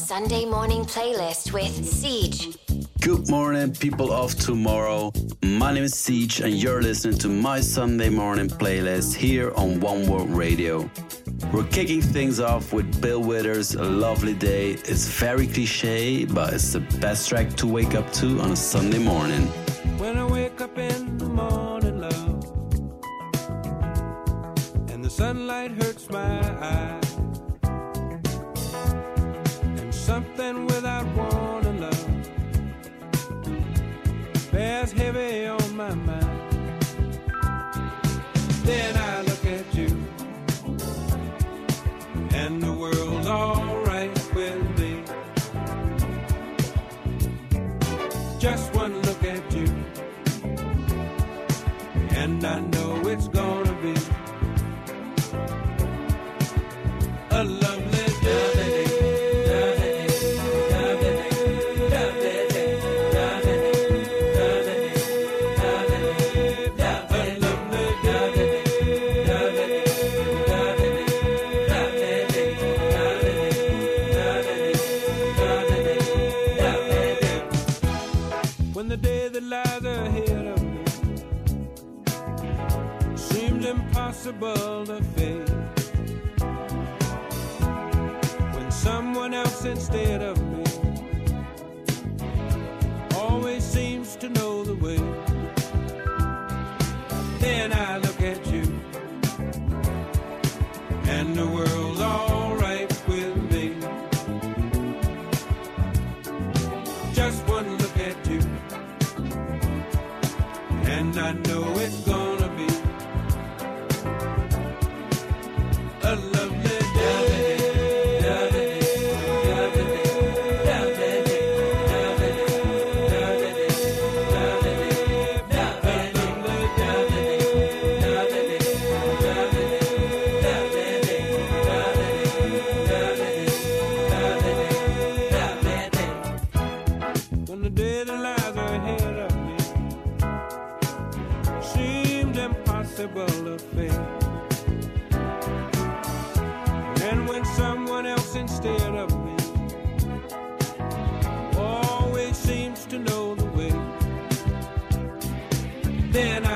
Sunday morning playlist with Siege. Good morning, people of tomorrow. My name is Siege, and you're listening to my Sunday morning playlist here on One World Radio. We're kicking things off with Bill Withers' A Lovely Day. It's very cliche, but it's the best track to wake up to on a Sunday morning. When I wake up in the morning, love, and the sunlight hurts my eyes heavy on my mind. Impossible to face when someone else instead of me always seems to know the way. Then I then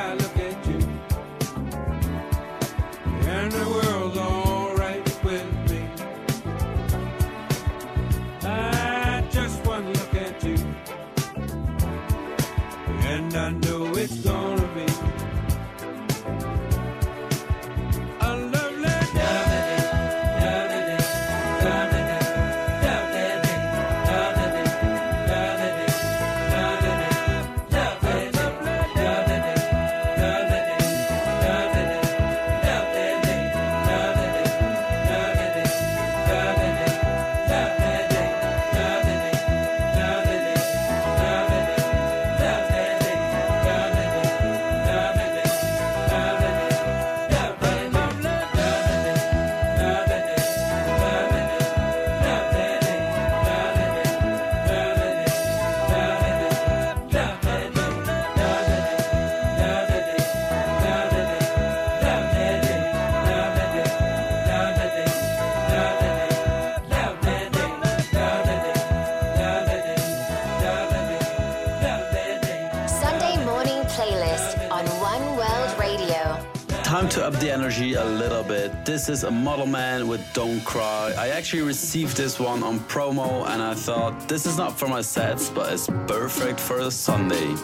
Time to up the energy a little bit. This is a Model Man with Don't Cry. I actually received this one on promo and I thought this is not for my sets, but it's perfect for a Sunday.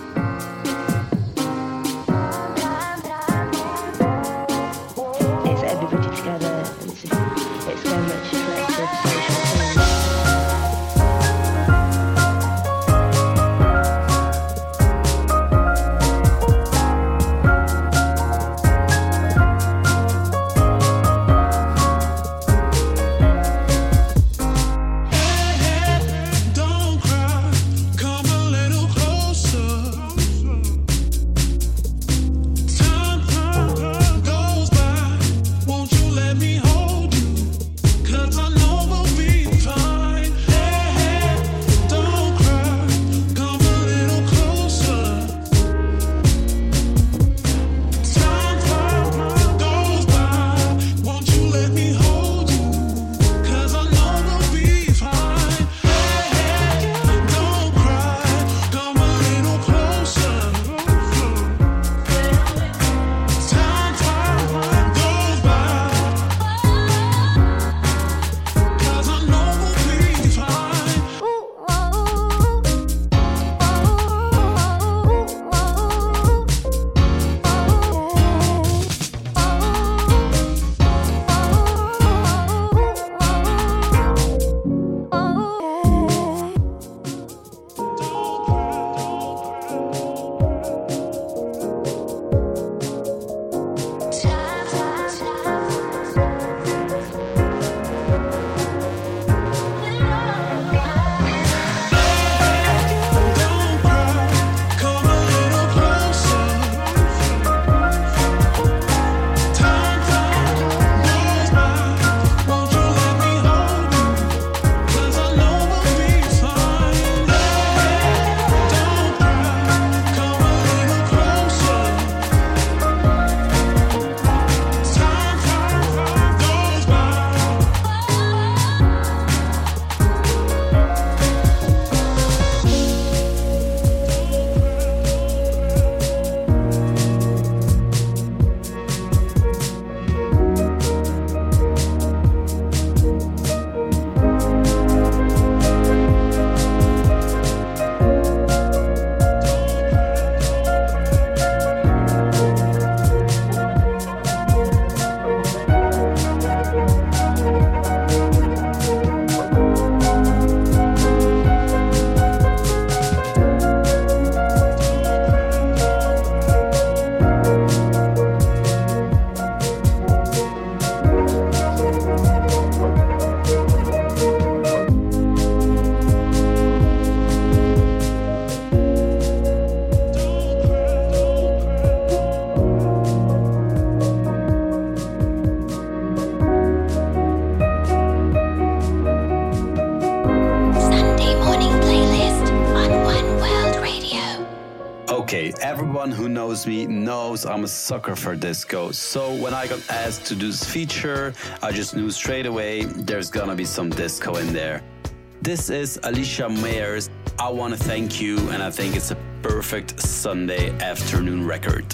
Knows me knows I'm a sucker for disco. So when I got asked to do this feature, I just knew straight away there's gonna be some disco in there. This is Alicia Myers. I wanna thank you, and I think it's a perfect Sunday afternoon record.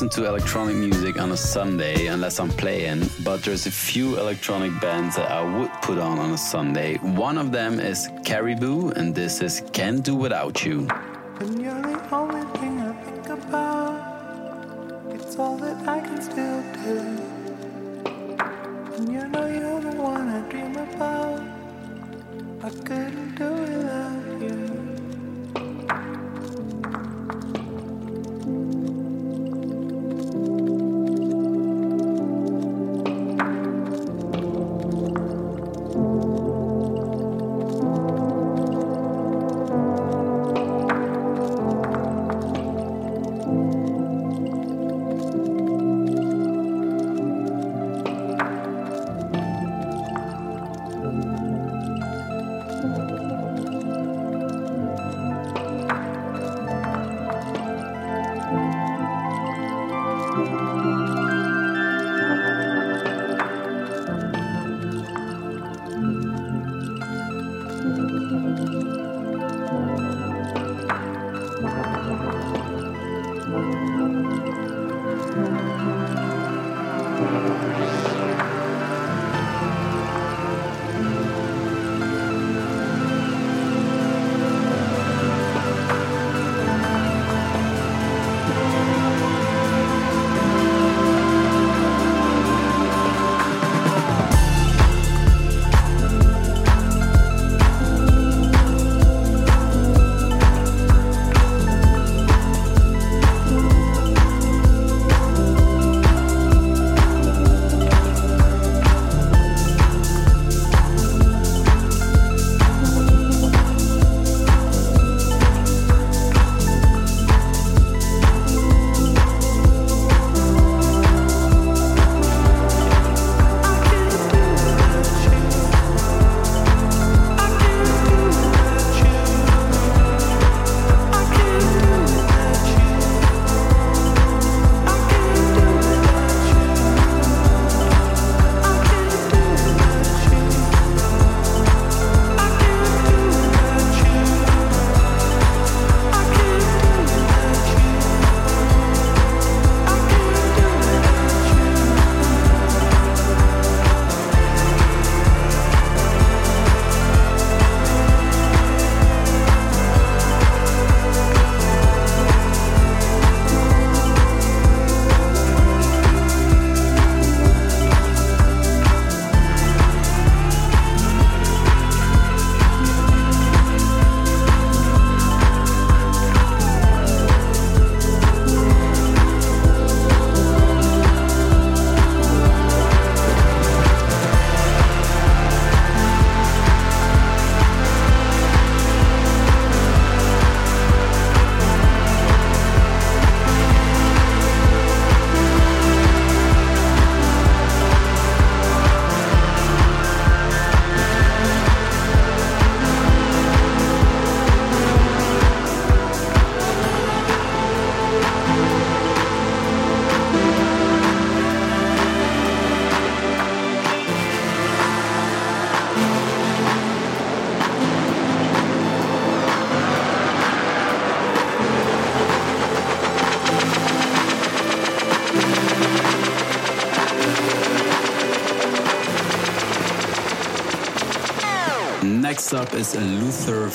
Listen to electronic music on a Sunday unless I'm playing, but there's a few electronic bands that I would put on on a Sunday. One of them is Caribou, and this is Can't Do Without You. You're the only thing I think about, it's all that I can still do.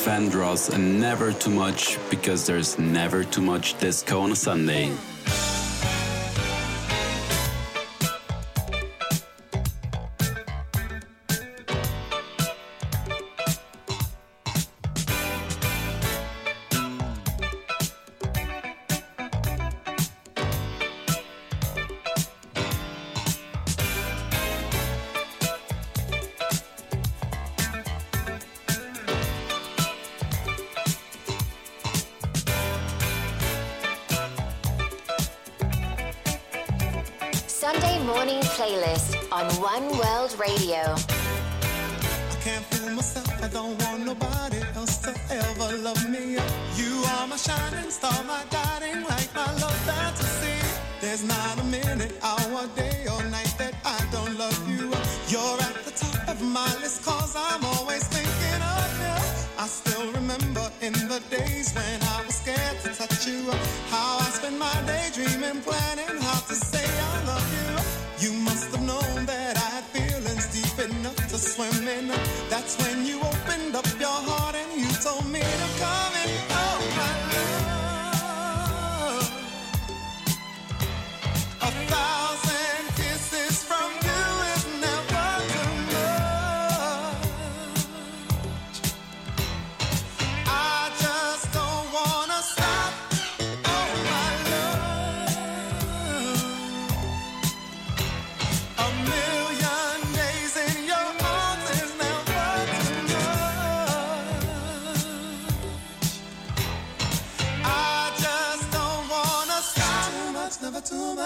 Vandross and never too much because there's never too much disco on a Sunday. don't want nobody else to ever love me. You are my shining star, my guiding light, my love fantasy. There's not a minute, hour, day, or night that I don't love you. You're at the top of my list, cause I'm always thinking of you. I still remember in the days when I was scared to touch you, how I spent my day dreaming, planning how to say I love you. You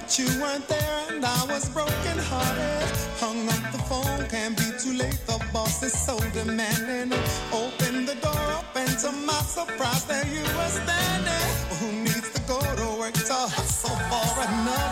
but you weren't there and I was broken hearted. Hung up the phone, can't be too late. The boss is so demanding. Open the door up and to my surprise there you were standing. Well, who needs to go to work to hustle for another?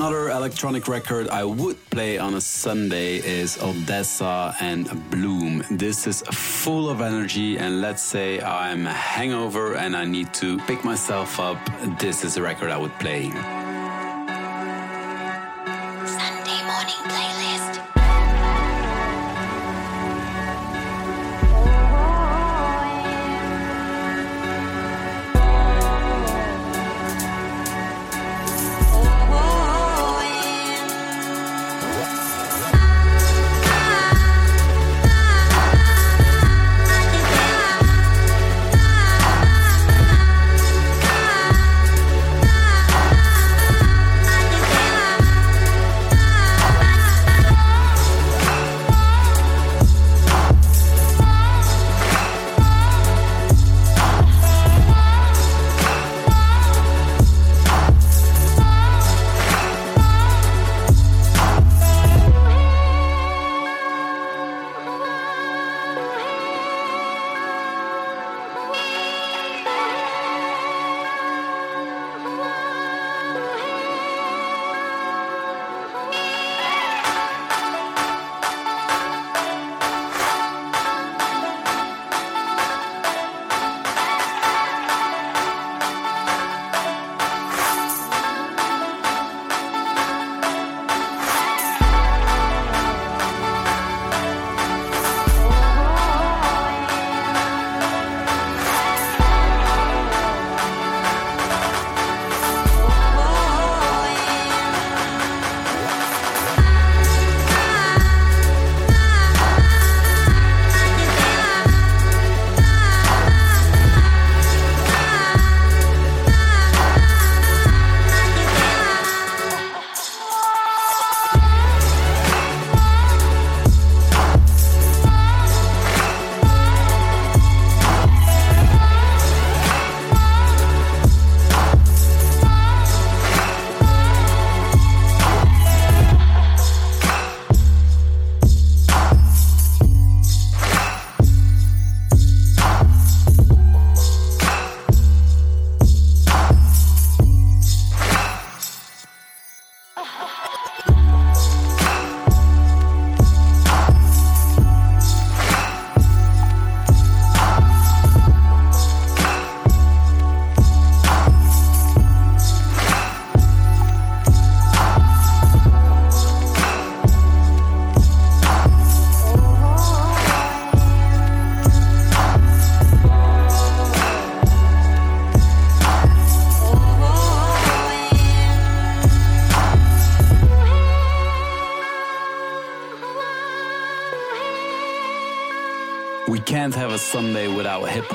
Another electronic record I would play on a Sunday is ODESZA and Bloom. This is full of energy, and let's say I'm hangover and I need to pick myself up. This is a record I would play.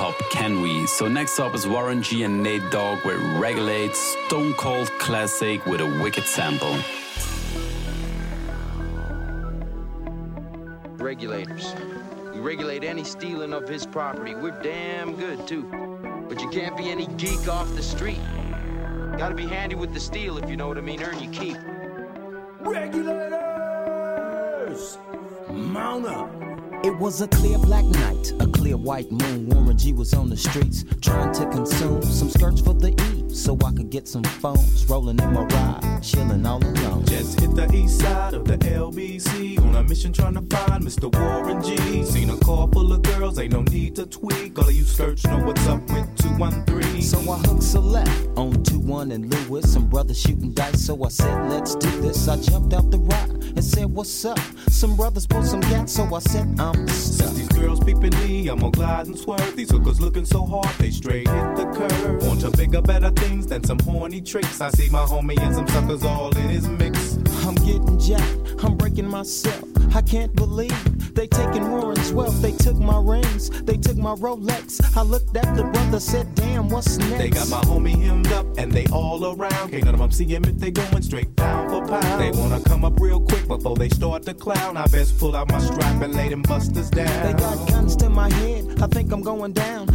Without hop, can we? So next up is Warren G and Nate Dogg with Regulate, Stone Cold Classic with a wicked sample. Regulators. We regulate any stealing of his property. We're damn good too. But you can't be any geek off the street. Gotta be handy with the steel if you know what I mean. Earn your keep. Regulators! Mount up! It was a clear black night, a clear white moon. Warren G was on the streets trying to consume some skirts for the E, so I could get some phones. Rolling in my ride, chilling all alone. Just hit the east side of the LBC on a mission trying to find Mr. Warren G. Seen a car full of girls, ain't no need to tweak. All of you skirts know what's up with 213. So I hooked a left on 21 and Lewis. Some brothers shooting dice, so I said, let's do this. I jumped out the ride and said, what's up? Some brothers pulled some gas, so I said, I'm since these girls peeping me, I'm gonna glide and swerve. These hookers looking so hard, they straight hit the curve. Want to bigger, better things than some horny tricks. I see my homie and some suckers all in his mix. I'm getting jacked, I'm breaking myself. I can't believe they taking Warren's wealth. They took my rings, they took my Rolex. I looked at the brother, said, damn, what's next? They got my homie hemmed up and they all around. Can't none of them see him if they going straight down for pound. They wanna come up real quick before they start to clown. I best pull out my strap and lay them busters down. They got guns to my head, I think I'm going down.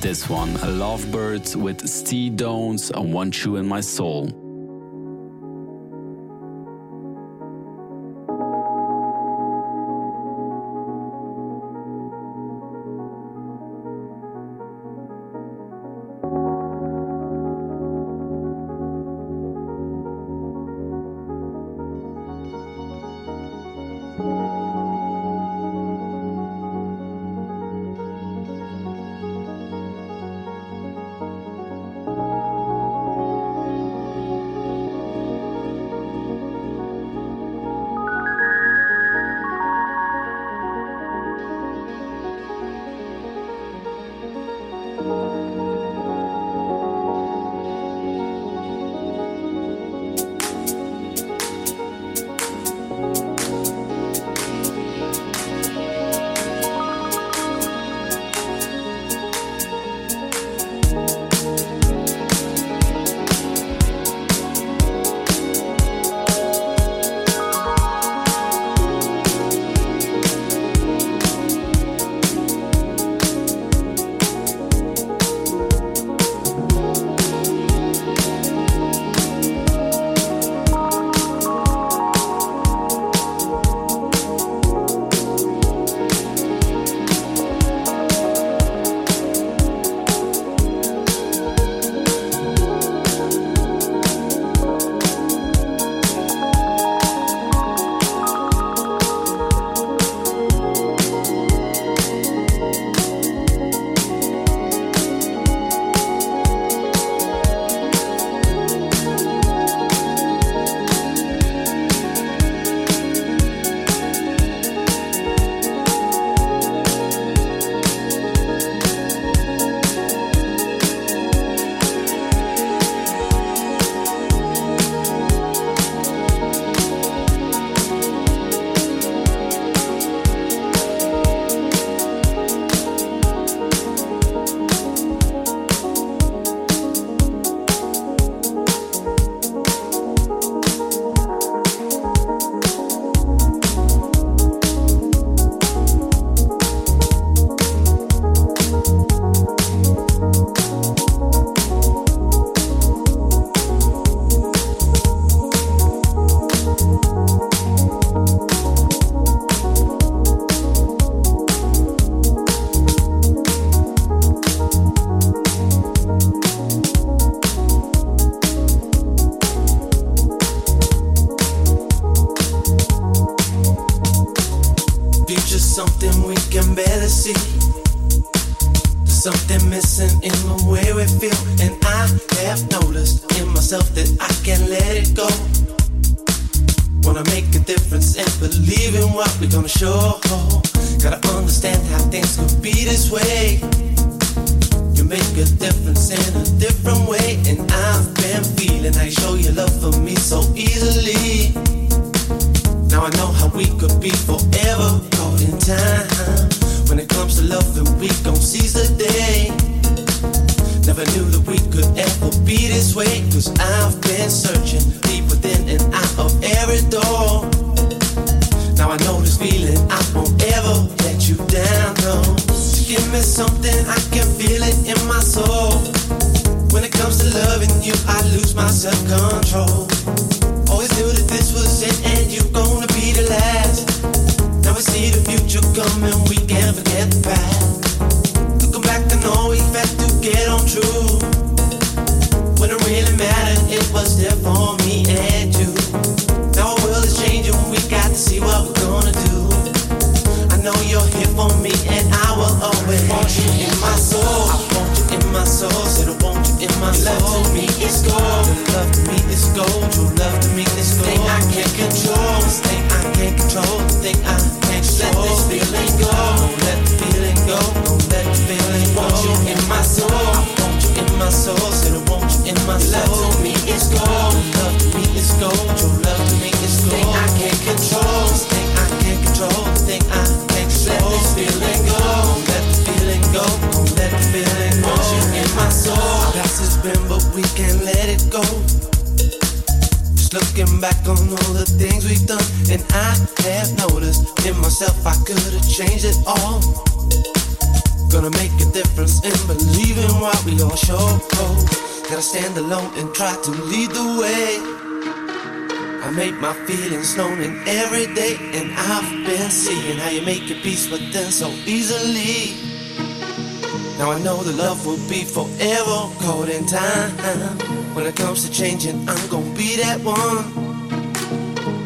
This one a Lovebird with Stee Downes and One Chew in My Soul. Control, this thing I can't control, the thing I can't control. Let the feeling. Want you in my soul, I want you in my soul, said I want you in my soul. Love to me is gold, love to me is gold, your love to me is gold. Thing I can't control, thing I can't control, thing I can't. Let this feeling go, let the feeling go, let the feeling go. Want you in my soul. Past has been, but we can't let it go. Looking back on all the things we've done, and I have noticed in myself I could have changed it all. Gonna make a difference in believing what we all show. Gotta stand alone and try to lead the way. I make my feelings known in every day, and I've been seeing how you make your peace with them so easily. Now I know the love will be forever caught in time. When it comes to changing, I'm gonna be that one.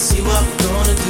See what we're gonna do.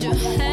Put your hands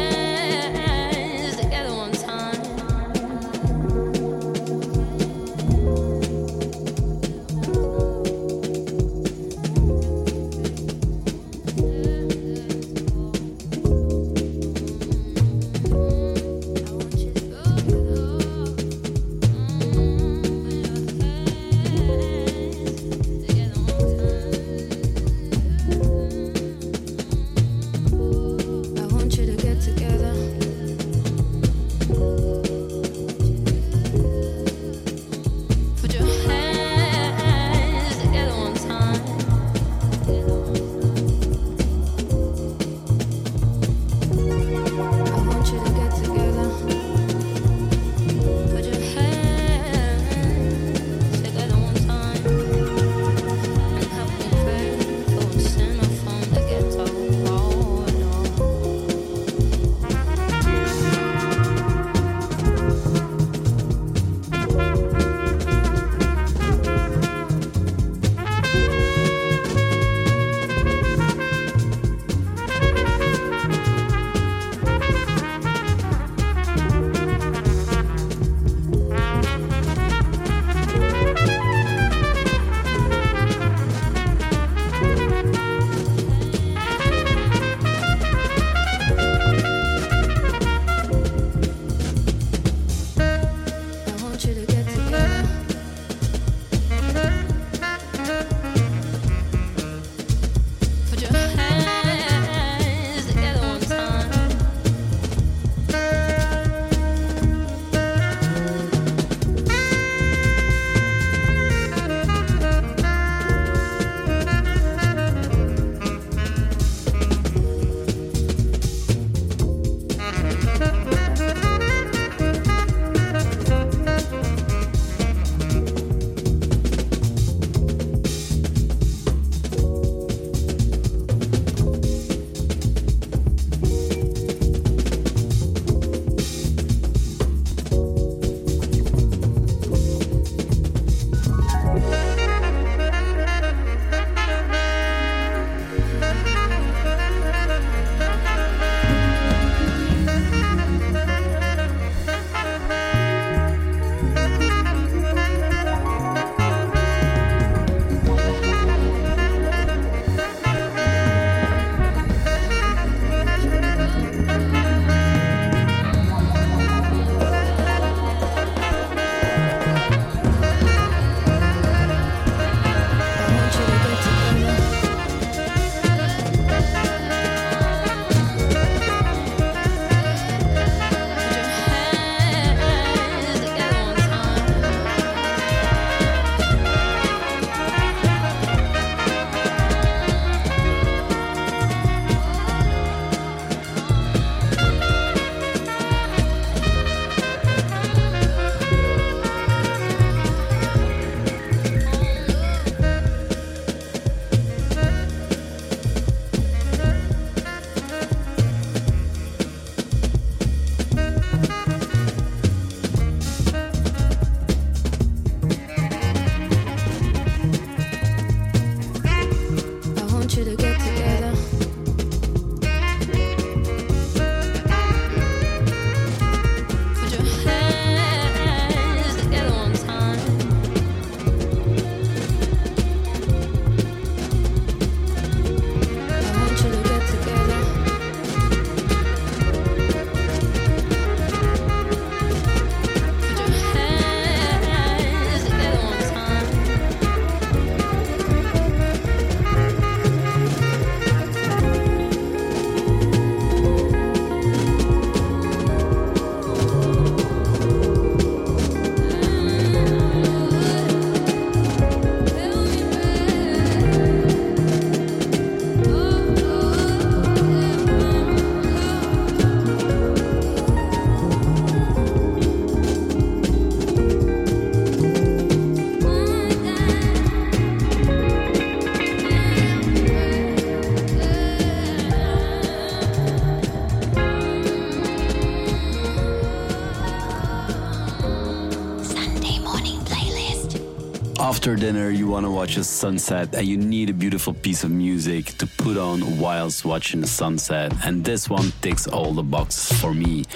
After dinner, you want to watch a sunset and you need a beautiful piece of music to put on whilst watching the sunset. And this one ticks all the boxes for me.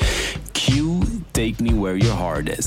Q, Take Me Where Your Heart Is.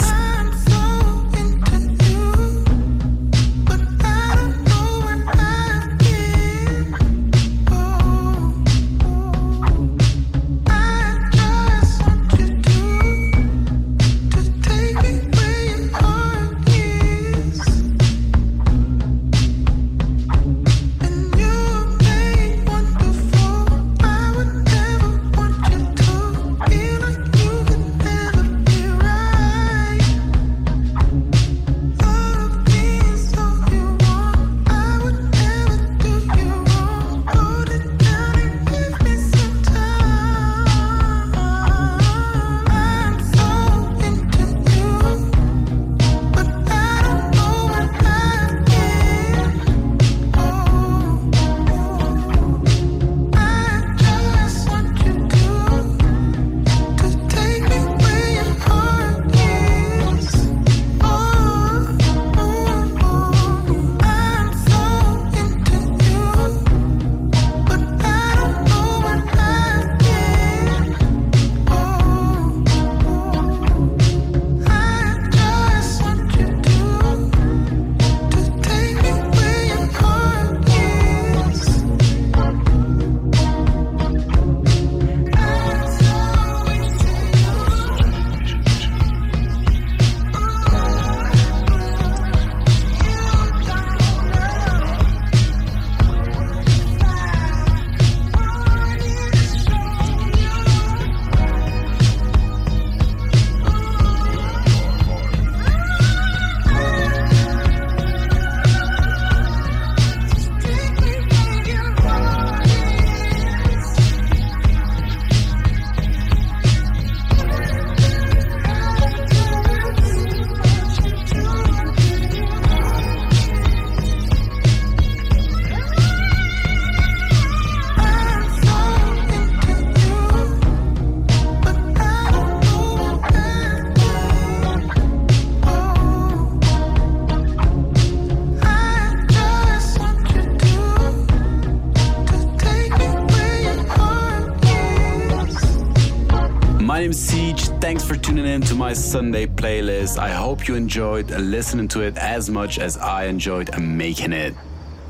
Sunday playlist. I hope you enjoyed listening to it as much as I enjoyed making it.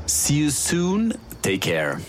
See you soon. Take care.